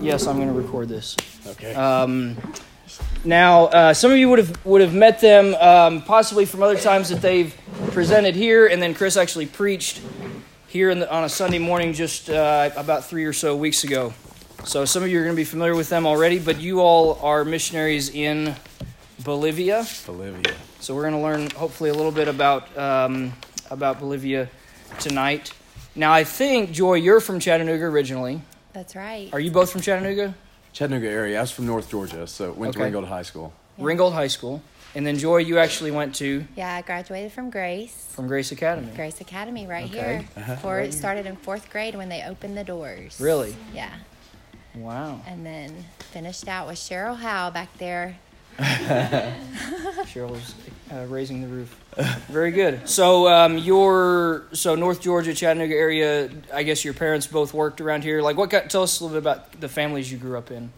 Yes, I'm going to record this. Okay. Um, now, uh, some of you would have would have met them um, possibly from other times that they've presented here, and then Chris actually preached here the, on a Sunday morning just uh, about three or so weeks ago. So some of you are going to be familiar with them already, but you all are missionaries in Bolivia. Bolivia. So we're going to learn hopefully a little bit about um, about Bolivia tonight. Now, I think Joy, you're from Chattanooga originally. That's right. Are you both from Chattanooga? Chattanooga area. I was from North Georgia, so went to Okay. Ringgold High School. Yeah. Ringgold High School. And then Joy, you actually went to Yeah, I graduated from Grace. from Grace Academy. Grace Academy right Okay. here. For it started in fourth grade when they opened the doors. Really? Yeah. Wow. And then finished out with Cheryl Howe back there. Cheryl was uh, raising the roof. Very good. So um, your so North Georgia, Chattanooga area. I guess your parents both worked around here. Like, what got? Tell us a little bit about the families you grew up in.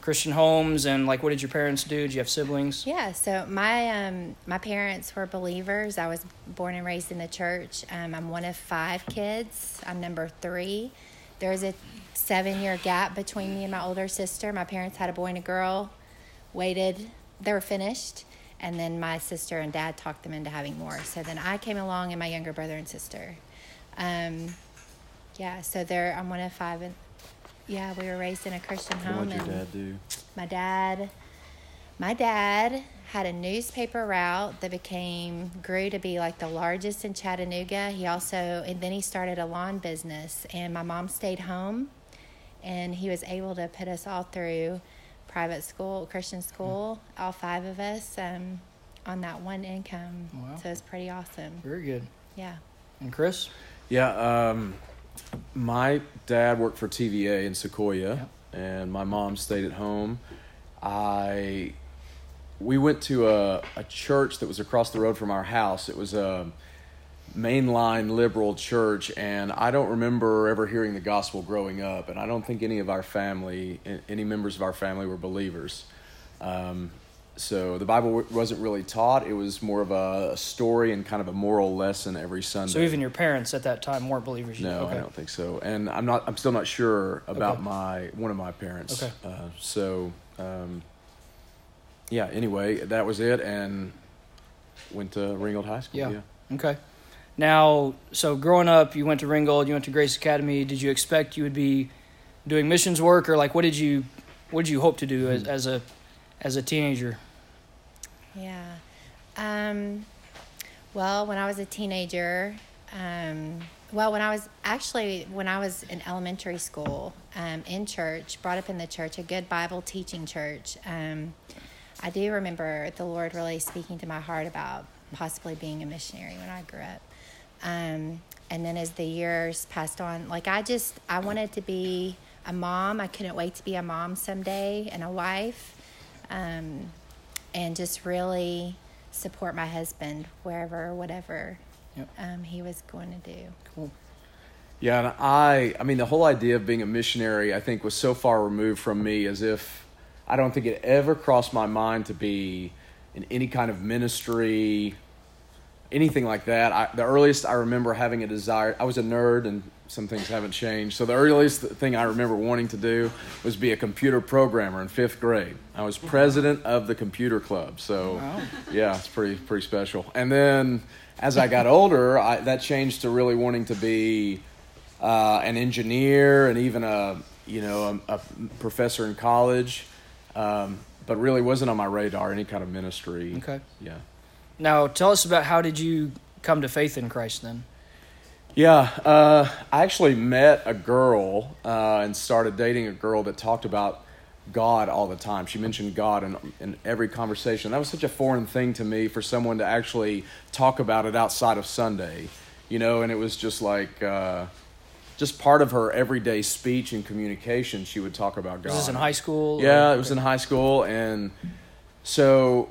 Christian homes and like, what did your parents do? Did you have siblings? Yeah, so my um my parents were believers. I was born and raised in the church. Um, I'm one of five kids. I'm number three. There's a seven year gap between me and my older sister. My parents had a boy and a girl. Waited, they were finished, and then my sister and dad talked them into having more. So then I came along, and my younger brother and sister. Um, yeah, so they're I'm one of five. And yeah, we were raised in a Christian home. What did your dad do? my dad my dad had a newspaper route that became grew to be like the largest in chattanooga he also and then he started a lawn business and my mom stayed home and he was able to put us all through private school christian school all five of us um, on that one income Wow. so it's pretty awesome Very good. yeah And Chris? Yeah, um, my dad worked for TVA in Sequoyah, and my mom stayed at home. I we went to a, a church that was across the road from our house. It was a mainline liberal church, and I don't remember ever hearing the gospel growing up. And I don't think any of our family, any members of our family, were believers. Um, so the Bible wasn't really taught. It was more of a, story and kind of a moral lesson every Sunday. So even your parents at that time weren't believers. No, okay. I don't think so. And I'm not. I'm still not sure about Okay. my one of my parents. Okay. Uh, so, um, yeah. Anyway, that was it, and went to Ringgold High School. Yeah. Yeah. Okay. Now, so growing up, you went to Ringgold, you went to Grace Academy. Did you expect you would be doing missions work, or like what did you what did you hope to do as, as a as a teenager? Yeah. Um, well, when I was a teenager, um, well, when I was actually when I was in elementary school, um, in church, brought up in the church, a good Bible teaching church. Um, I do remember the Lord really speaking to my heart about possibly being a missionary when I grew up. Um, and then as the years passed on, like I just I wanted to be a mom. I couldn't wait to be a mom someday and a wife. Um, and just really support my husband wherever, whatever Yep. um, he was going to do. Cool. Yeah, and I, I mean, the whole idea of being a missionary, I think, was so far removed from me as if I don't think it ever crossed my mind to be in any kind of ministry, anything like that. I, the earliest I remember having a desire, I was a nerd, and some things haven't changed. So the earliest thing I remember wanting to do was be a computer programmer in fifth grade. I was president of the computer club. So Wow. yeah, it's pretty pretty special. And then as I got older, I, that changed to really wanting to be uh, an engineer and even a you know a, a professor in college, um, but really wasn't on my radar any kind of ministry. Okay. Yeah. Now, tell us about how did you come to faith in Christ then? Yeah, uh, I actually met a girl uh, and started dating a girl that talked about God all the time. She mentioned God in, in every conversation. That was such a foreign thing to me for someone to actually talk about it outside of Sunday, you know. And it was just like uh, just part of her everyday speech and communication. She would talk about God. Was this in high school? Yeah, or- it was in high school, and so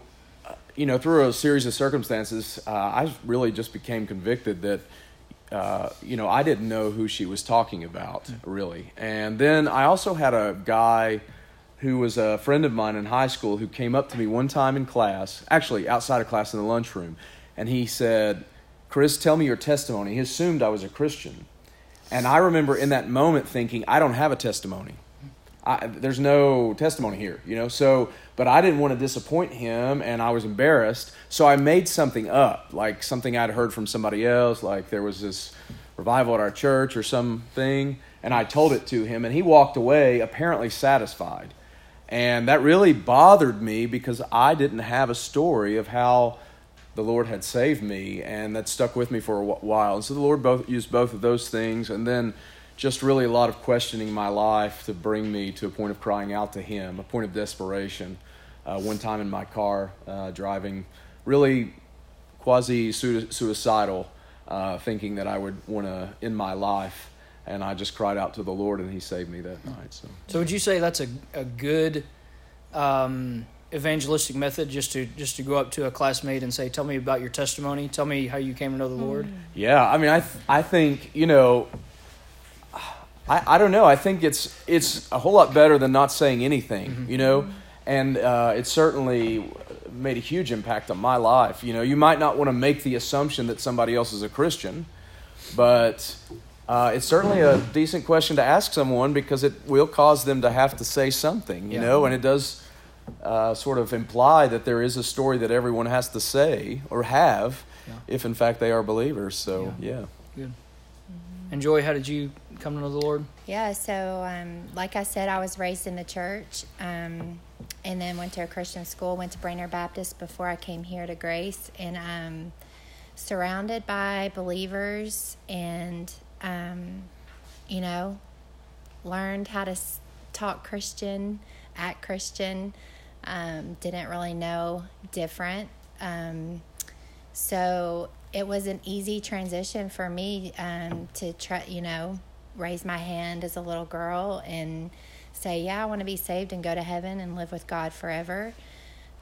you know, through a series of circumstances, uh, I really just became convicted that uh, you know I didn't know who she was talking about really, and then I also had a guy who was a friend of mine in high school who came up to me one time in class, actually outside of class in the lunchroom, and he said, "Chris, tell me your testimony." He assumed I was a Christian. And I remember in that moment thinking, I don't have a testimony. I, there's no testimony here, you know. So, but I didn't want to disappoint him, and I was embarrassed. So I made something up, like something I'd heard from somebody else, like there was this revival at our church or something, and I told it to him, and he walked away apparently satisfied. And that really bothered me because I didn't have a story of how the Lord had saved me, and that stuck with me for a while. And so the Lord both used both of those things, and then just really a lot of questioning my life to bring me to a point of crying out to Him, a point of desperation. Uh, one time in my car, uh, driving, really quasi suicidal, uh, thinking that I would want to end my life, and I just cried out to the Lord, and He saved me that night. So, so would you say that's a a good um, evangelistic method, just to just to go up to a classmate and say, "Tell me about your testimony. Tell me how you came to know the Lord." Yeah, I mean, I th- I think you know I, I don't know. I think it's it's a whole lot better than not saying anything, mm-hmm. you know. And uh, it certainly made a huge impact on my life. You know, you might not want to make the assumption that somebody else is a Christian, but uh, it's certainly a decent question to ask someone because it will cause them to have to say something, you yeah. know, and it does uh, sort of imply that there is a story that everyone has to say or have yeah. if, in fact, they are believers. So, yeah. yeah. And Joy, how did you come to know the Lord? Yeah, so um, like I said, I was raised in the church, um, and then went to a Christian school. Went to Brainerd Baptist before I came here to Grace, and um, surrounded by believers, and um, you know, learned how to talk Christian, act Christian. Um, didn't really know different. Um, so it was an easy transition for me um, to try, you know, raise my hand as a little girl and say, "Yeah, I want to be saved and go to heaven and live with God forever."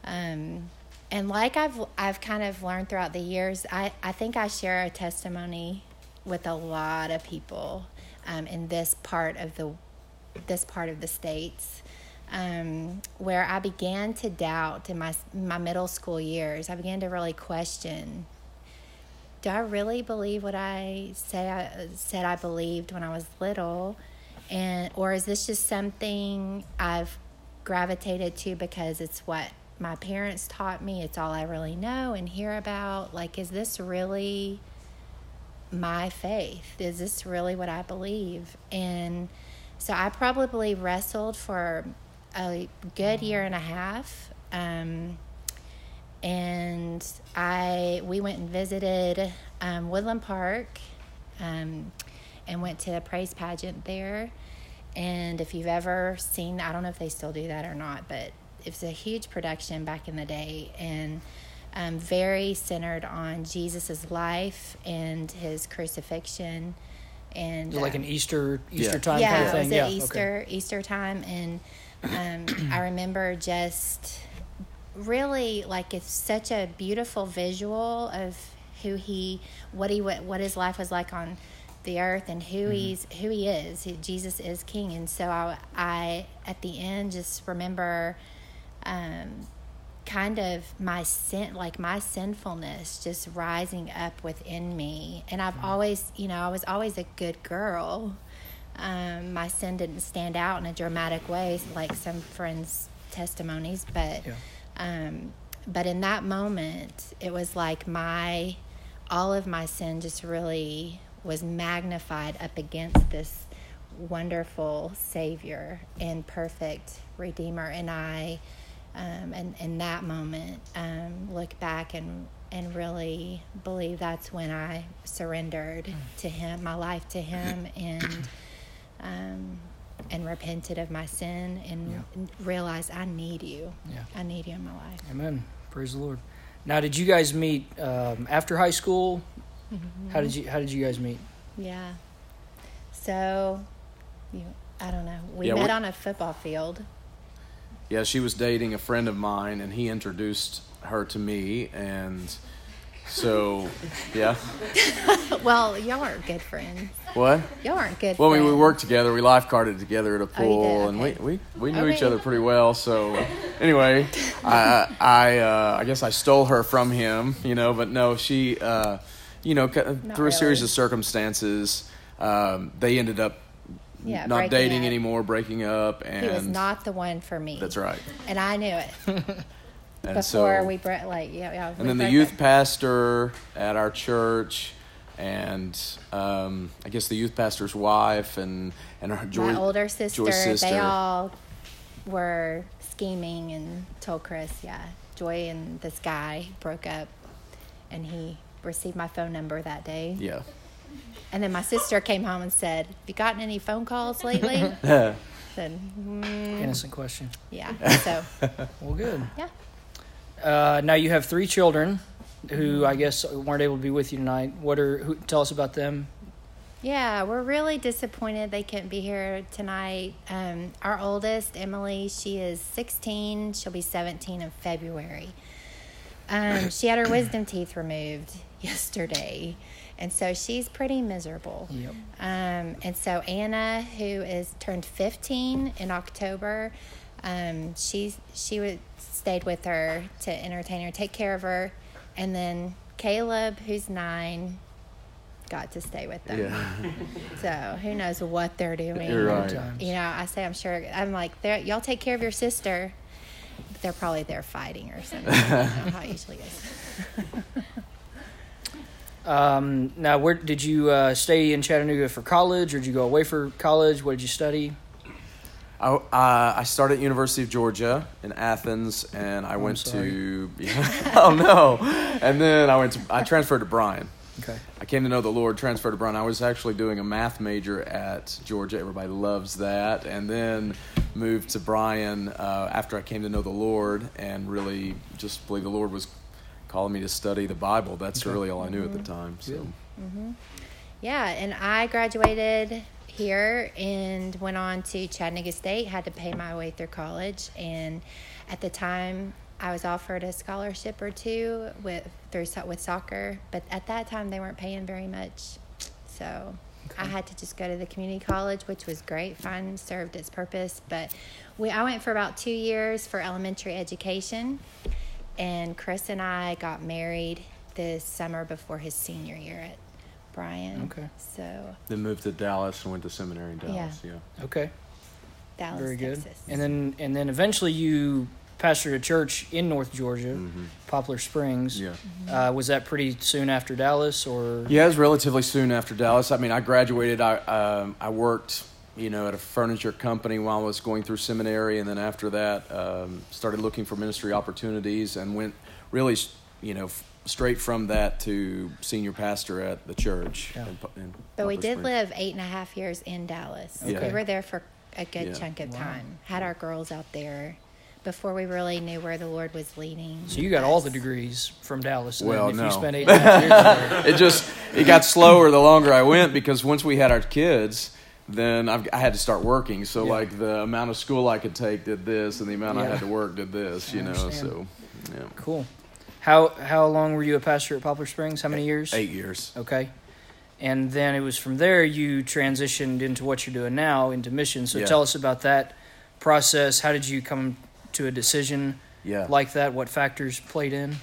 Um, and like I've I've kind of learned throughout the years, I I think I share a testimony with a lot of people um, in this part of the this part of the states. Um, where I began to doubt in my my middle school years, I began to really question do I really believe what I say I said I believed when I was little? And or is this just something I've gravitated to because it's what my parents taught me it's all I really know and hear about? Like is this really my faith? Is this really what I believe? And so I probably wrestled for a good year and a half um, and I we went and visited um, Woodland Park, um, and went to a praise pageant there. And if you've ever seen, I don't know if they still do that or not, but it was a huge production back in the day, and um, very centered on Jesus's life and his crucifixion. And like an Easter Easter yeah. time yeah, kind of thing. It was yeah, Easter okay. Easter time, and um, I remember just really like it's such a beautiful visual of who he what he what his life was like on the earth and who mm-hmm. he's who he is. Jesus is king. And so i, I at the end just remember um, kind of my sin like my sinfulness just rising up within me. And i've mm-hmm. always you know i was always a good girl. Um, my sin didn't stand out in a dramatic way like some friends testimonies but yeah um, but in that moment, it was like my, all of my sin just really was magnified up against this wonderful Savior and perfect Redeemer. And I, um, and in that moment, um, look back and and really believe that's when I surrendered mm. to Him, my life to Him, and um, and repented of my sin and yeah. realized I need you. Yeah. I need you in my life. Amen. Praise the Lord. Now, did you guys meet um, after high school? Mm-hmm. How did you How did you guys meet? Yeah. So, you, I don't know. We yeah, met on a football field. Yeah, she was dating a friend of mine, and he introduced her to me, and so, yeah. well, y'all aren't good friends. What? Y'all aren't good. Well, friends. we, we worked together. We lifeguarded together at a pool, oh, okay. and we, we, we knew okay. each other pretty well. So, anyway, I I uh, I guess I stole her from him, you know. But no, she, uh, you know, Not through really. a series of circumstances, um, they ended up Yeah, not dating up. anymore, breaking up, and He was not the one for me. That's right. And I knew it And before so, we bre- like yeah yeah. and then the youth up. pastor at our church, and um, I guess the youth pastor's wife, and and our Joy, my older sister, Joy's sister. they all were scheming and told Chris, yeah, Joy and this guy broke up, and he received my phone number that day. yeah. And then my sister came home and said, "Have you gotten any phone calls lately?" Said, mm, Innocent question. "Yeah." So Well, good. yeah, Uh, now you have three children who I guess weren't able to be with you tonight. What are who, tell us about them? yeah, we're really disappointed they couldn't be here tonight. Um, our oldest, Emily, she is 16. She'll be 17 in February. Um, she had her wisdom teeth removed yesterday, and so she's pretty miserable. Yep. Um, and so Anna, who is turned 15 in October, um, she she would stayed with her to entertain her, take care of her, and then Caleb, who's nine, got to stay with them. Yeah. So who knows what they're doing? You're right. You know, I say I'm sure. I'm like, y'all take care of your sister. But they're probably there fighting or something. I don't know how it usually goes. Um, now, where did you uh, stay in Chattanooga for college, or did you go away for college? What did you study? I, uh, I started at University of Georgia in Athens, and I went sorry. to. oh no! And then I went to. I transferred to Bryan. Okay. I came to know the Lord, transferred to Bryan. I was actually doing a math major at Georgia. Everybody loves that. And then moved to Bryan uh, after I came to know the Lord and really just believe the Lord was calling me to study the Bible. That's Okay. really all I knew at the time. So Good. Yeah, and I graduated here and went on to Chattanooga State. Had to pay my way through college, and at the time, I was offered a scholarship or two with through with soccer, but at that time they weren't paying very much, so I had to just go to the community college, which was great, fun, served its purpose. But we I went for about two years for elementary education, and Chris and I got married this summer before his senior year at Bryan. Okay. So then moved to Dallas and went to seminary in Dallas. Yeah. Okay. Dallas, Very good. Texas. And then and then eventually you pastored a church in North Georgia, Mhm. Poplar Springs. Yeah. Uh, was that pretty soon after Dallas, or Yeah, it was relatively soon after Dallas. I mean, I graduated. I um, I worked, you know, at a furniture company while I was going through seminary, and then after that, um, started looking for ministry opportunities, and went really, you know, f- straight from that to senior pastor at the church. Yeah. in in but we did Springs. live eight and a half years in Dallas. Okay. We were there for a good Yeah. chunk of Wow. time. Had our girls out there before we really knew where the Lord was leading. so you got all the degrees from Dallas? Well, then if no. you spent eight and a half years there. it just it got slower the longer I went because once we had our kids, then I've, I had to start working. So Yeah. like the amount of school I could take did this, and the amount I had to work did this. I You know, understand. so yeah, Cool. How how long were you a pastor at Poplar Springs? How many years? eight years. Okay. And then it was from there you transitioned into what you're doing now into mission. So Yeah. tell us about that process. How did you come to a decision Yeah, like that? What factors played in?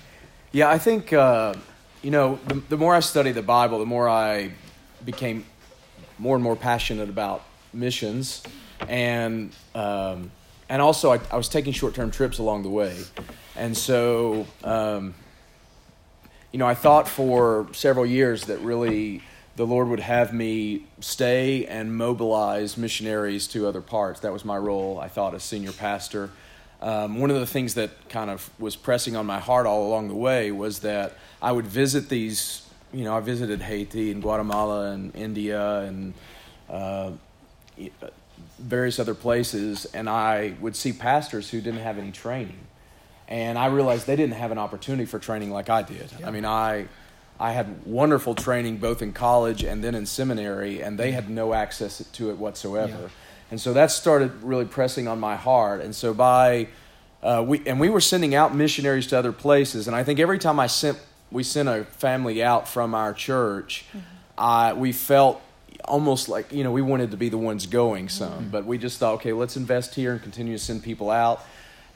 Yeah, I think uh, you know the, the more I studied the Bible, the more I became more and more passionate about missions, and um, and also I, I was taking short term trips along the way, and so um, you know I thought for several years that really the Lord would have me stay and mobilize missionaries to other parts. That was my role. I thought as senior pastor. Um, one of the things that kind of was pressing on my heart all along the way was that I would visit these. You know, I visited Haiti and Guatemala and India and uh, various other places, and I would see pastors who didn't have any training, and I realized they didn't have an opportunity for training like I did. I mean, I I had wonderful training both in college and then in seminary, and they had no access to it whatsoever. Yeah. And so that started really pressing on my heart. And so by uh, we and we were sending out missionaries to other places, and I think every time I sent we sent a family out from our church, I we felt almost like you know we wanted to be the ones going some, but we just thought, okay, let's invest here and continue to send people out.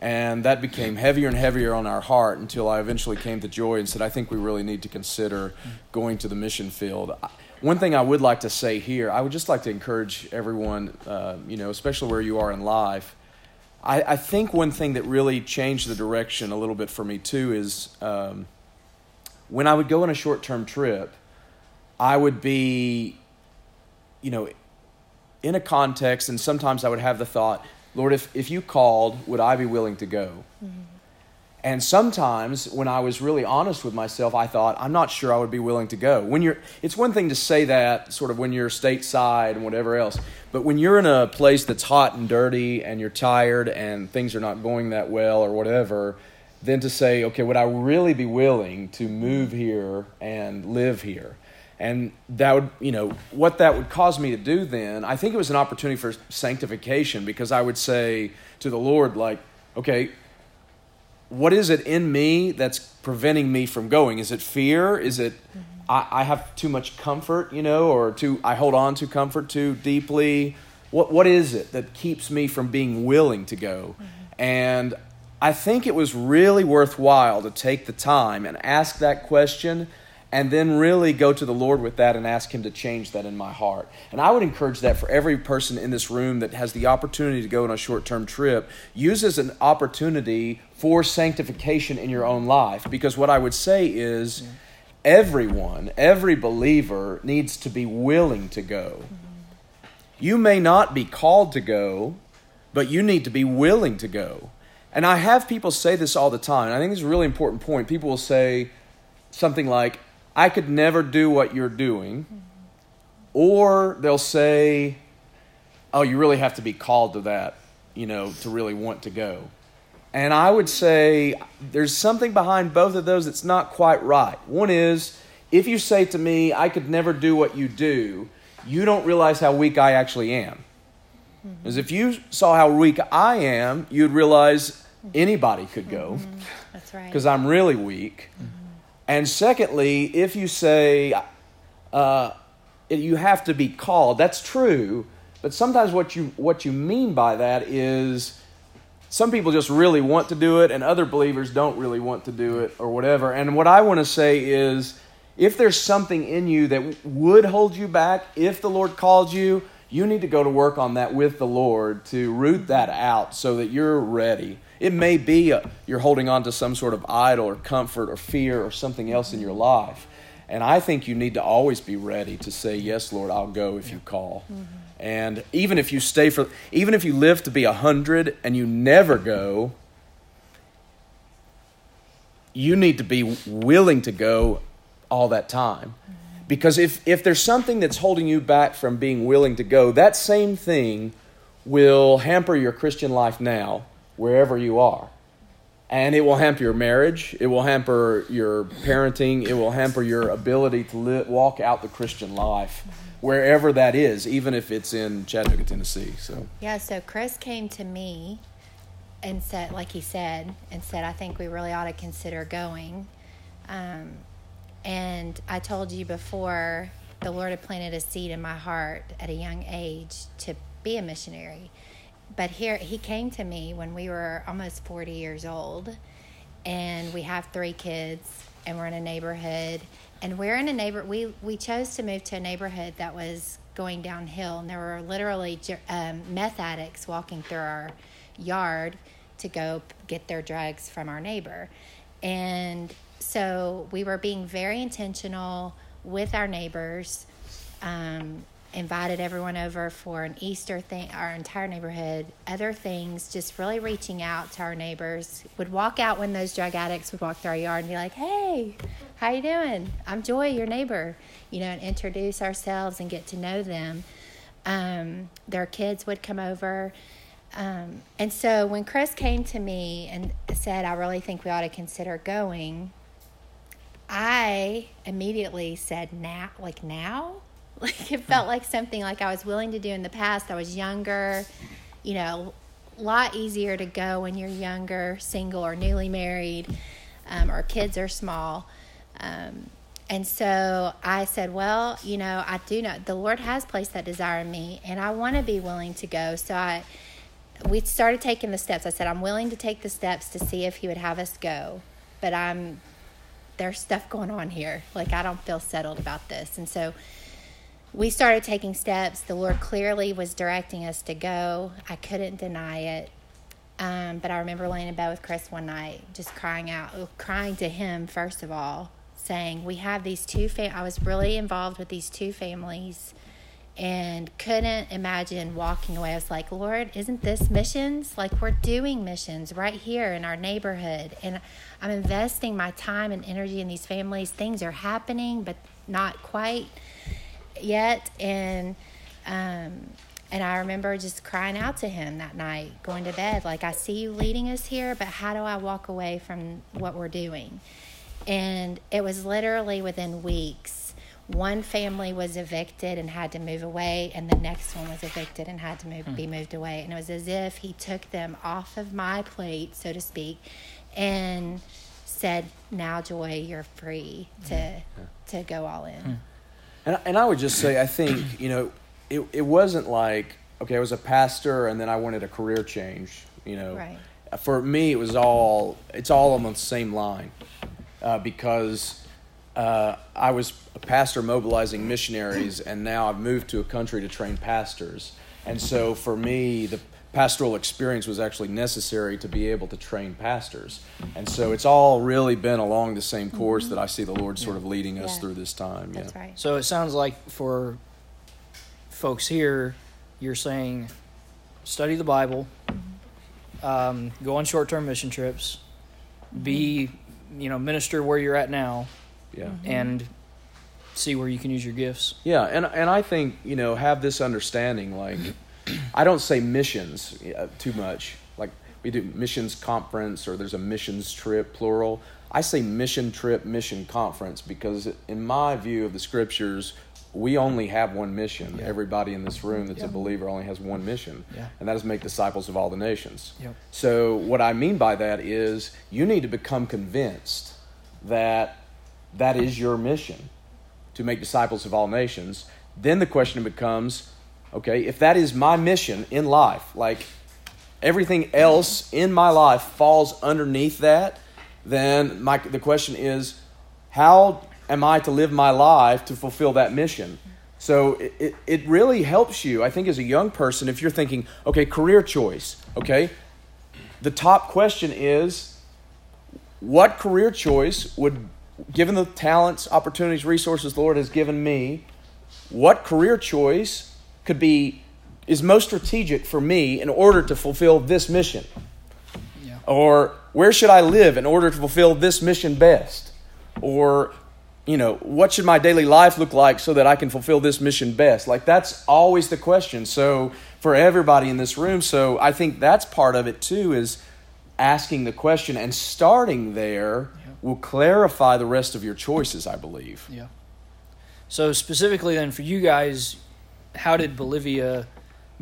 And that became heavier and heavier on our heart until I eventually came to Joy and said, I think we really need to consider going to the mission field. One thing I would like to say here, I would just like to encourage everyone, uh, you know, especially where you are in life. I, I, think one thing that really changed the direction a little bit for me too is um, when I would go on a short term trip, I would be, you know, in a context, and sometimes I would have the thought, Lord, if, if you called, would I be willing to go? Mm-hmm. And sometimes when I was really honest with myself, I thought, I'm not sure I would be willing to go. When you're it's one thing to say that sort of when you're stateside and whatever else, but when you're in a place that's hot and dirty and you're tired and things are not going that well or whatever, then to say, okay, would I really be willing to move here and live here? And that would, you know, what that would cause me to do then, I think it was an opportunity for sanctification because I would say to the Lord, like, okay, what is it in me that's preventing me from going? Is it fear? Is it mm-hmm. I, I, have too much comfort, you know, or too I hold on to comfort too deeply? What what is it that keeps me from being willing to go? Mm-hmm. And I think it was really worthwhile to take the time and ask that question and then really go to the Lord with that and ask Him to change that in my heart. And I would encourage that for every person in this room that has the opportunity to go on a short term trip, use as an opportunity for sanctification in your own life. Because what I would say is, everyone, every believer needs to be willing to go. Mm-hmm. You may not be called to go, but you need to be willing to go. And I have people say this all the time. And I think it's a really important point. People will say something like, I could never do what you're doing. Or they'll say, oh, you really have to be called to that, you know, to really want to go. And I would say there's something behind both of those that's not quite right. One is, if you say to me, I could never do what you do, you don't realize how weak I actually am. Because mm-hmm. if you saw how weak I am, you'd realize anybody could go. Mm-hmm. That's right. Because I'm really weak. Mm-hmm. And secondly, if you say uh, you have to be called, that's true. But sometimes what you what you mean by that is some people just really want to do it, and other believers don't really want to do it, or whatever. And what I want to say is, if there's something in you that would hold you back, if the Lord called you, you need to go to work on that with the Lord to root that out so that you're ready. It may be a, you're holding on to some sort of idol or comfort or fear or something else in your life. And I think you need to always be ready to say, Yes, Lord, I'll go if you call. Mm-hmm. And even if you stay for, even if you live to be a hundred and you never go, you need to be willing to go all that time. Because if, if there's something that's holding you back from being willing to go, that same thing will hamper your Christian life now wherever you are. And it will hamper your marriage. It will hamper your parenting. It will hamper your ability to live, walk out the Christian life, wherever that is, even if it's in Chattanooga, Tennessee. So yeah. So Chris came to me and said, like he said, and said, I think we really ought to consider going. Um, and I told you before, the Lord had planted a seed in my heart at a young age to be a missionary but here he came to me when we were almost 40 years old and we have three kids and we're in a neighborhood and we're in a neighbor we we chose to move to a neighborhood that was going downhill and there were literally um, meth addicts walking through our yard to go get their drugs from our neighbor. And so we were being very intentional with our neighbors um, invited everyone over for an Easter thing, our entire neighborhood, other things, just really reaching out to our neighbors. Would walk out when those drug addicts would walk through our yard and be like, "Hey, how you doing? I'm Joy, your neighbor." You know, and introduce ourselves and get to know them. Um, their kids would come over. Um, and so when Chris came to me and said, I really think we ought to consider going, I immediately said, now, like now? Like it felt like something like I was willing to do in the past. I was younger, you know, a lot easier to go when you're younger, single or newly married, um, or kids are small. Um, and so I said, well, you know, I do know the Lord has placed that desire in me, and I want to be willing to go. So I, we started taking the steps. I said, I'm willing to take the steps to see if He would have us go, but I'm there's stuff going on here. Like I don't feel settled about this, and so we started taking steps. The Lord clearly was directing us to go. I couldn't deny it. Um, but I remember laying in bed with Chris one night, just crying out, crying to him, first of all, saying, We have these two. I was really involved with these two families and couldn't imagine walking away. I was like, Lord, isn't this missions? Like, we're doing missions right here in our neighborhood. And I'm investing my time and energy in these families. Things are happening, but not quite yet. And, um, and I remember just crying out to him that night, going to bed, like, I see you leading us here, but how do I walk away from what we're doing? And it was literally within weeks. One family was evicted and had to move away, and the next one was evicted and had to move, be moved away. And it was as if he took them off of my plate, so to speak, and said, "Now, Joy, you're free to yeah. to go all in." And and I would just say, I think you know it, it wasn't like okay, I was a pastor and then I wanted a career change. You know, right. for me, it was all it's all on the same line uh, because uh, I was a pastor mobilizing missionaries, and now I've moved to a country to train pastors. And so for me, the pastoral experience was actually necessary to be able to train pastors. And so it's all really been along the same course mm-hmm. that I see the Lord sort of leading us yeah. through this time. That's yeah. right. So it sounds like for folks here, you're saying study the Bible, um, go on short term mission trips, be, you know, minister where you're at now, yeah, and see where you can use your gifts. Yeah, and and I think you know have this understanding. Like, I don't say missions too much. Like we do missions conference or there's a missions trip plural. I say mission trip, mission conference because in my view of the scriptures, we only have one mission. Yeah. Everybody in this room that's yeah. a believer only has one mission, yeah. and that is make disciples of all the nations. So, what I mean by that is you need to become convinced that that is your mission to make disciples of all nations. Then the question becomes okay, if that is my mission in life, like everything else in my life falls underneath that, then my, the question is how am I to live my life to fulfill that mission? So it, it, it really helps you, I think, as a young person, if you're thinking, okay, career choice, okay? The top question is what career choice would, given the talents, opportunities, resources the Lord has given me, what career choice could be is most strategic for me in order to fulfill this mission? Yeah. Or where should I live in order to fulfill this mission best? Or you know, what should my daily life look like so that I can fulfill this mission best? Like, that's always the question. So, for everybody in this room, so I think that's part of it too, is asking the question and starting there yeah. will clarify the rest of your choices, I believe. Yeah. So, specifically then for you guys, how did Bolivia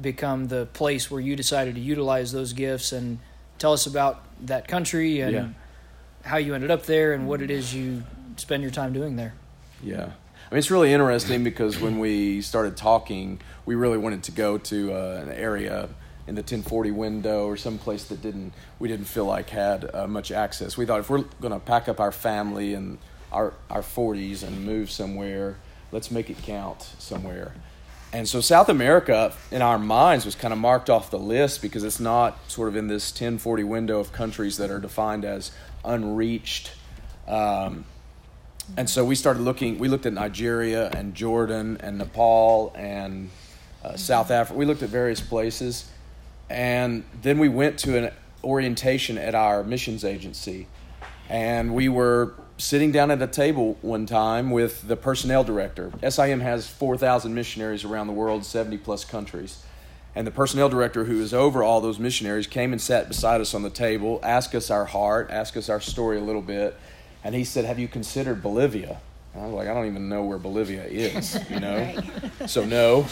become the place where you decided to utilize those gifts and tell us about that country and yeah. how you ended up there and what it is you spend your time doing there. Yeah. I mean, it's really interesting because when we started talking, we really wanted to go to uh, an area in the 1040 window or some place that didn't we didn't feel like had uh, much access. We thought if we're going to pack up our family and our our 40s and move somewhere, let's make it count somewhere. And so South America in our minds was kind of marked off the list because it's not sort of in this 1040 window of countries that are defined as unreached. Um, and so we started looking, we looked at Nigeria and Jordan and Nepal and uh, South Africa. We looked at various places. And then we went to an orientation at our missions agency. And we were sitting down at a table one time with the personnel director. SIM has 4,000 missionaries around the world, 70 plus countries. And the personnel director, who is over all those missionaries, came and sat beside us on the table, asked us our heart, asked us our story a little bit and he said, "Have you considered Bolivia?" And I was like, "I don't even know where Bolivia is," you know. right. So no.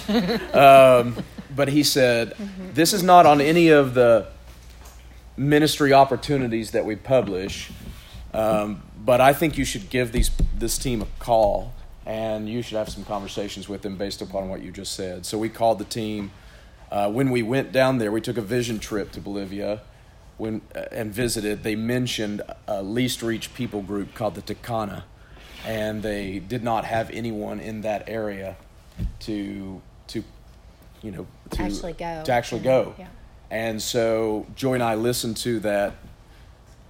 Um, but he said, mm-hmm. "This is not on any of the ministry opportunities that we publish, um, but I think you should give these this team a call." And you should have some conversations with them based upon what you just said. So we called the team. Uh, when we went down there, we took a vision trip to Bolivia when uh, and visited, they mentioned a least reached people group called the Tacana, and they did not have anyone in that area. to to you know to Actually go. to actually go. Yeah. And so Joy and I listened to that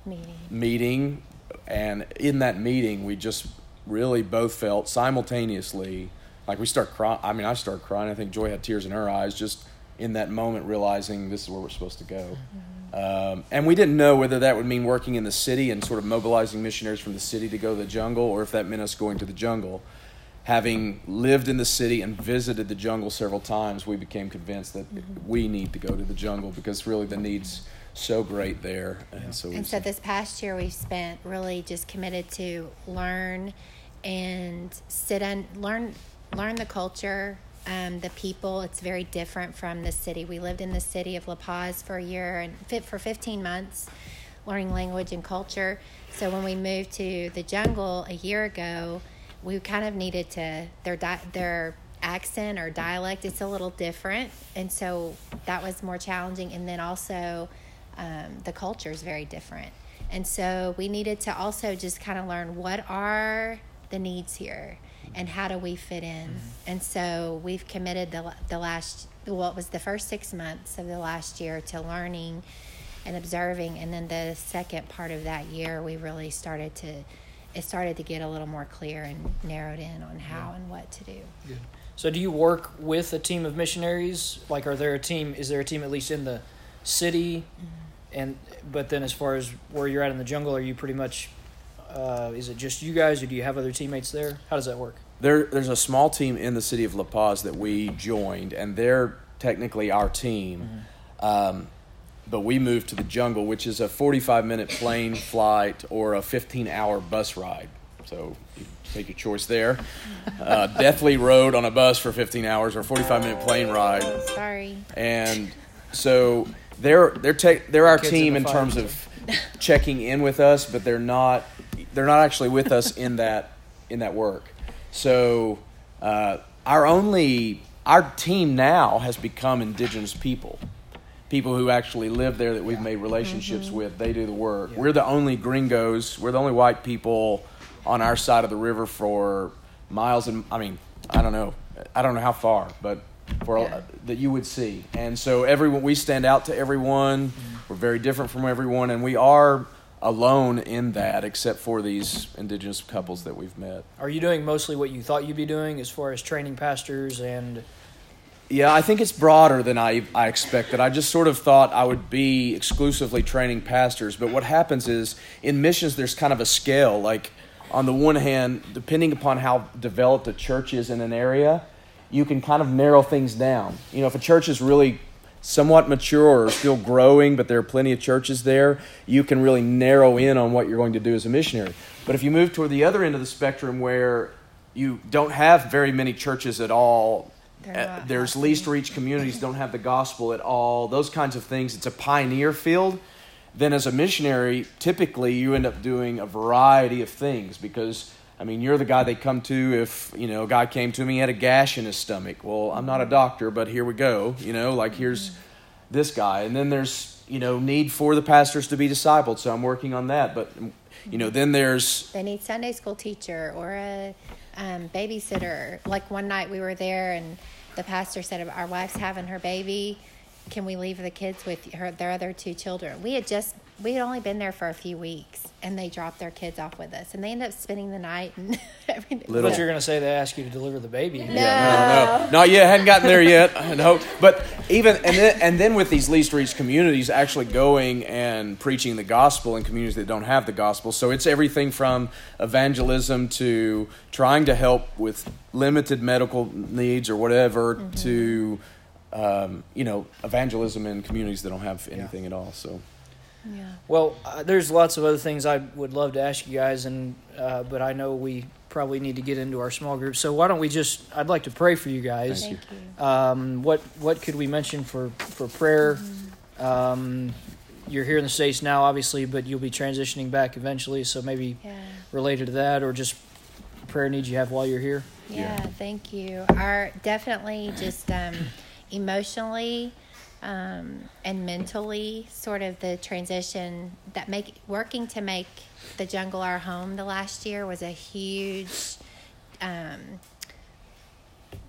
Meeting. meeting, and in that meeting, we just really both felt simultaneously like we start crying. I mean, I started crying. I think Joy had tears in her eyes just in that moment, realizing this is where we're supposed to go. Um, and we didn't know whether that would mean working in the city and sort of mobilizing missionaries from the city to go to the jungle, or if that meant us going to the jungle. Having lived in the city and visited the jungle several times, we became convinced that we need to go to the jungle because really the needs so great there. And so, And so said- this past year we've spent really just committed to learn and sit and learn learn the culture, um, the people. It's very different from the city. We lived in the city of La Paz for a year and fit for 15 months, learning language and culture. So when we moved to the jungle a year ago, we kind of needed to their di- their accent or dialect it's a little different and so that was more challenging and then also um, the culture is very different and so we needed to also just kind of learn what are the needs here and how do we fit in and so we've committed the, the last well it was the first six months of the last year to learning and observing and then the second part of that year we really started to it started to get a little more clear and narrowed in on how and what to do So, do you work with a team of missionaries? Like, are there a team? Is there a team at least in the city? And but then, as far as where you're at in the jungle, are you pretty much? Uh, is it just you guys, or do you have other teammates there? How does that work? There, there's a small team in the city of La Paz that we joined, and they're technically our team. Um, but we moved to the jungle, which is a 45 minute plane flight or a 15 hour bus ride. So you take your choice there. Uh, Deathly Road on a bus for 15 hours or 45 minute plane ride. sorry And so they're they're ta- they're our Kids team in in terms of checking in with us, but they're not they're not actually with us in that in that work. So uh, our only our team now has become indigenous people. People who actually live there that we've made relationships with, they do the work. We're the only gringos. We're the only white people on our side of the river for miles and I mean, I don't know. I don't know how far, but for Yeah. that you would see. And so everyone we stand out to everyone. Mm-hmm. We're very different from everyone and we are alone in that except for these indigenous couples that we've met. Are you doing mostly what you thought you'd be doing, as far as training pastors and? Yeah, I think it's broader than I, I expected. I just sort of thought I would be exclusively training pastors. But what happens is in missions, there's kind of a scale. Like, on the one hand, depending upon how developed a church is in an area, you can kind of narrow things down. You know, if a church is really somewhat mature or still growing, but there are plenty of churches there, you can really narrow in on what you're going to do as a missionary. But if you move toward the other end of the spectrum where you don't have very many churches at all, uh, there's least reach communities don't have the gospel at all, those kinds of things. It's a pioneer field. Then, as a missionary, typically you end up doing a variety of things because, I mean, you're the guy they come to if, you know, a guy came to me, he had a gash in his stomach. Well, I'm not a doctor, but here we go. You know, like here's this guy. And then there's, you know, need for the pastors to be discipled. So I'm working on that. But, you know, then there's they need Sunday school teacher or a um, babysitter. Like one night we were there and the pastor said, "Our wife's having her baby. Can we leave the kids with her their other two children?" We had just we had only been there for a few weeks and they dropped their kids off with us and they ended up spending the night and everything. Little- But you're going to say they ask you to deliver the baby. No. Yeah, no, no, not yet. Hadn't gotten there yet. I hope, but even and then and then with these least reached communities, actually going and preaching the gospel in communities that don't have the gospel. So it's everything from evangelism to trying to help with limited medical needs or whatever to um, you know evangelism in communities that don't have anything at all. So Yeah. Well, uh, there's lots of other things I would love to ask you guys, and uh, but I know we probably need to get into our small group. So why don't we just? I'd like to pray for you guys. Thank you. Um, what what could we mention for for prayer? Um, you're here in the states now, obviously, but you'll be transitioning back eventually. So maybe Yeah. related to that, or just prayer needs you have while you're here. Yeah, thank you. Our definitely just um, emotionally um, and mentally, sort of the transition that make working to make the jungle our home the last year was a huge. Um,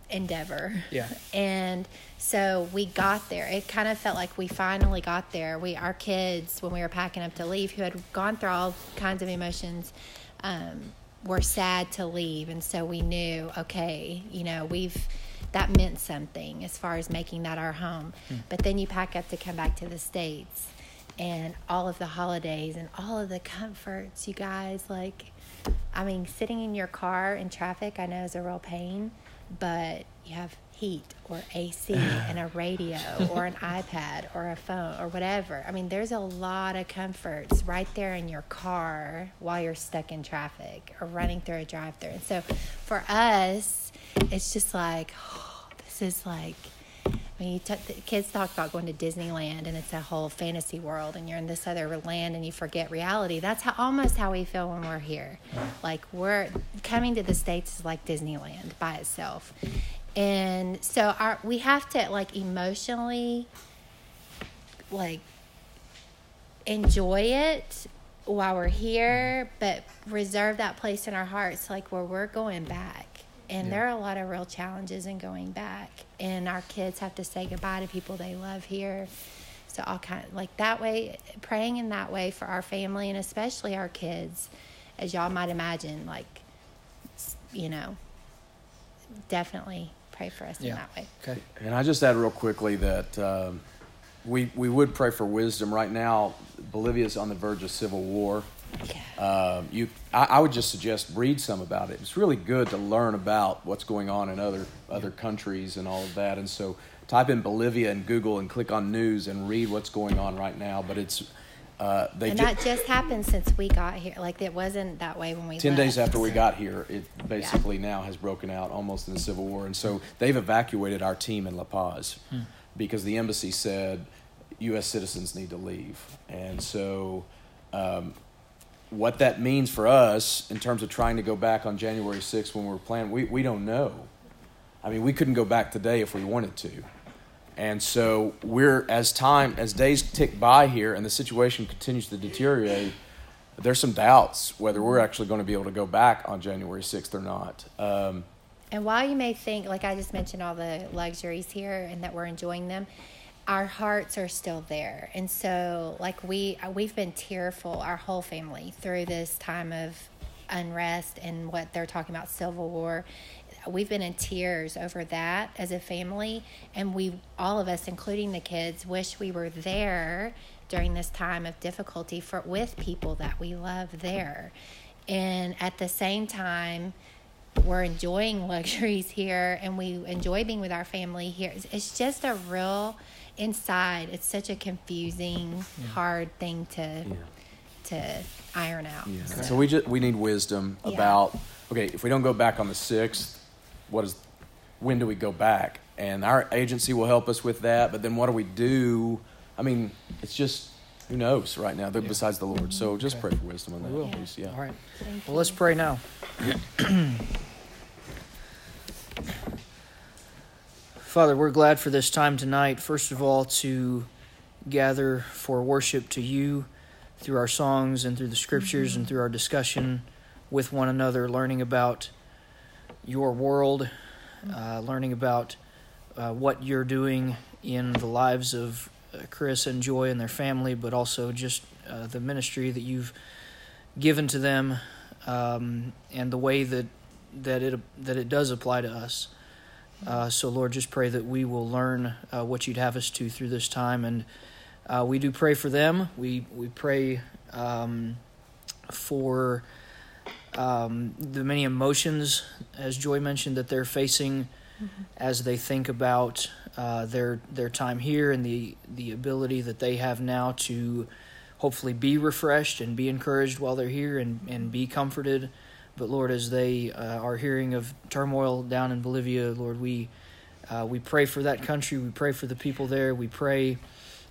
endeavor. Yeah. And so we got there. It kind of felt like we finally got there. We, our kids, when we were packing up to leave, who had gone through all kinds of emotions, um, were sad to leave. And so we knew, okay, you know, we've, that meant something as far as making that our home. Hmm. But then you pack up to come back to the States and all of the holidays and all of the comforts, you guys, like, I mean, sitting in your car in traffic, I know is a real pain, but you have heat or AC and a radio or an iPad or a phone or whatever. I mean, there's a lot of comforts right there in your car while you're stuck in traffic or running through a drive through. And so for us, it's just like, oh, this is like, mean, you t- the kids talk about going to Disneyland and it's a whole fantasy world, and you're in this other land and you forget reality. That's how almost how we feel when we're here. Like we're coming to the states is like Disneyland by itself, and so our we have to like emotionally like enjoy it while we're here, but reserve that place in our hearts, like where we're going back. And Yeah. there are a lot of real challenges in going back, and our kids have to say goodbye to people they love here. So all kind of, like that way, praying in that way for our family and especially our kids, as y'all might imagine, like you know, definitely pray for us Yeah. in that way. Okay. And I just add real quickly that um, we we would pray for wisdom. Right now, Bolivia is on the verge of civil war. Um, you, I, I would just suggest read some about it. It's really good to learn about what's going on in other other countries and all of that. And so, type in Bolivia and Google and click on news and read what's going on right now. But it's uh, they And ju- that just happened since we got here. Like it wasn't that way when we. Ten days after we got here, it basically now has broken out almost in a civil war, and so they've evacuated our team in La Paz because the embassy said U.S. citizens need to leave, and so um, what that means for us in terms of trying to go back on January 6th when we're planning, we, we don't know. I mean, we couldn't go back today if we wanted to. And so we're as time as days tick by here and the situation continues to deteriorate, there's some doubts whether we're actually going to be able to go back on January 6th or not. Um, And while you may think, like I just mentioned, all the luxuries here and that we're enjoying them, our hearts are still there. And so, like we we've been tearful, our whole family, through this time of unrest and what they're talking about civil war. We've been in tears over that as a family, and we all of us, including the kids, wish we were there during this time of difficulty for with people that we love there. And at the same time, we're enjoying luxuries here and we enjoy being with our family here. It's- It's just a real inside. It's such a confusing, hard thing to to iron out. yeah. So- So we just we need wisdom Yeah. about okay, if we don't go back on the 6th, what is when do we go back? And our agency will help us with that, but then what do we do? I mean, it's just who knows right now besides the Lord. So just Okay. pray for wisdom on that, We will. please. Yeah. All right. Thank Well, let's pray now. Father, we're glad for this time tonight. First of all, to gather for worship to you through our songs and through the scriptures and through our discussion with one another, learning about your world, uh, learning about uh, what you're doing in the lives of uh, Chris and Joy and their family, but also just uh, the ministry that you've given to them um, and the way that that it that it does apply to us. Uh, so Lord, just pray that we will learn uh, what you'd have us to through this time, and uh, we do pray for them. We we pray um, for um, the many emotions, as Joy mentioned, that they're facing as they think about uh, their their time here and the the ability that they have now to hopefully be refreshed and be encouraged while they're here and, and be comforted. But Lord, as they uh, are hearing of turmoil down in Bolivia, Lord, we uh, we pray for that country. We pray for the people there. We pray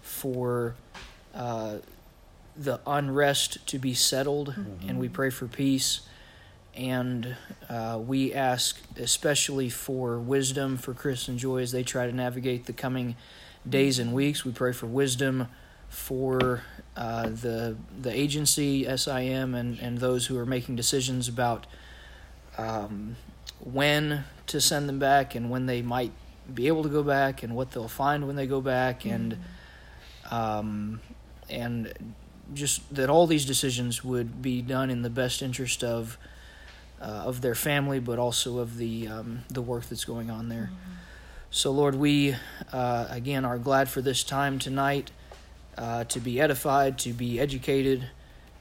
for uh, the unrest to be settled, and we pray for peace. And uh, we ask especially for wisdom for Chris and Joy as they try to navigate the coming days and weeks. We pray for wisdom for uh, the the agency SIM and and those who are making decisions about um, when to send them back and when they might be able to go back and what they'll find when they go back and um, and just that all these decisions would be done in the best interest of uh, of their family, but also of the um, the work that's going on there. So, Lord, we uh, again are glad for this time tonight uh, to be edified, to be educated,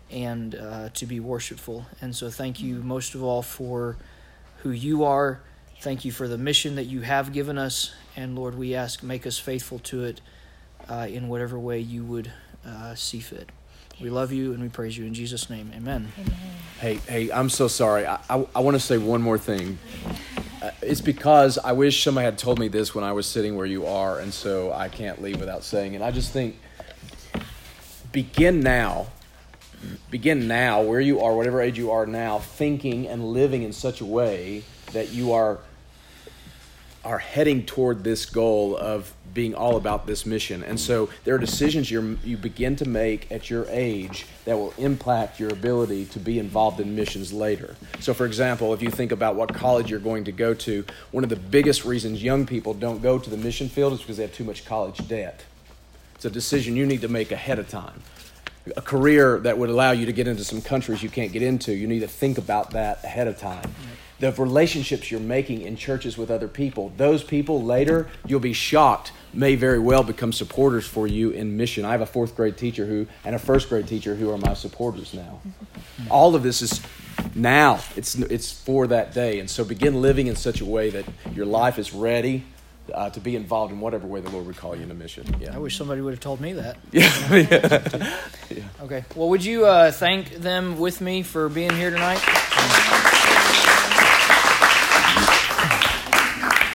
and uh, to be worshipful. And so, thank you most of all for who you are. Thank you for the mission that you have given us. And Lord, we ask, make us faithful to it uh, in whatever way you would uh, see fit. We love you and we praise you in Jesus' name. Amen. Amen. Hey, hey, I'm so sorry. I, I, I want to say one more thing. Uh, it's because I wish somebody had told me this when I was sitting where you are, and so I can't leave without saying it. I just think begin now. Begin now, where you are, whatever age you are now, thinking and living in such a way that you are are heading toward this goal of being all about this mission. And so there are decisions you you begin to make at your age that will impact your ability to be involved in missions later. So, for example, if you think about what college you're going to go to, one of the biggest reasons young people don't go to the mission field is because they have too much college debt. It's a decision you need to make ahead of time. A career that would allow you to get into some countries you can't get into, you need to think about that ahead of time the relationships you're making in churches with other people, those people later, you'll be shocked, may very well become supporters for you in mission. I have a fourth grade teacher who, and a first grade teacher who are my supporters now. All of this is now, it's, it's for that day. And so begin living in such a way that your life is ready. Uh, to be involved in whatever way the Lord would call you in a mission. Yeah. I wish somebody would have told me that. Yeah. yeah. Okay. Well, would you uh, thank them with me for being here tonight?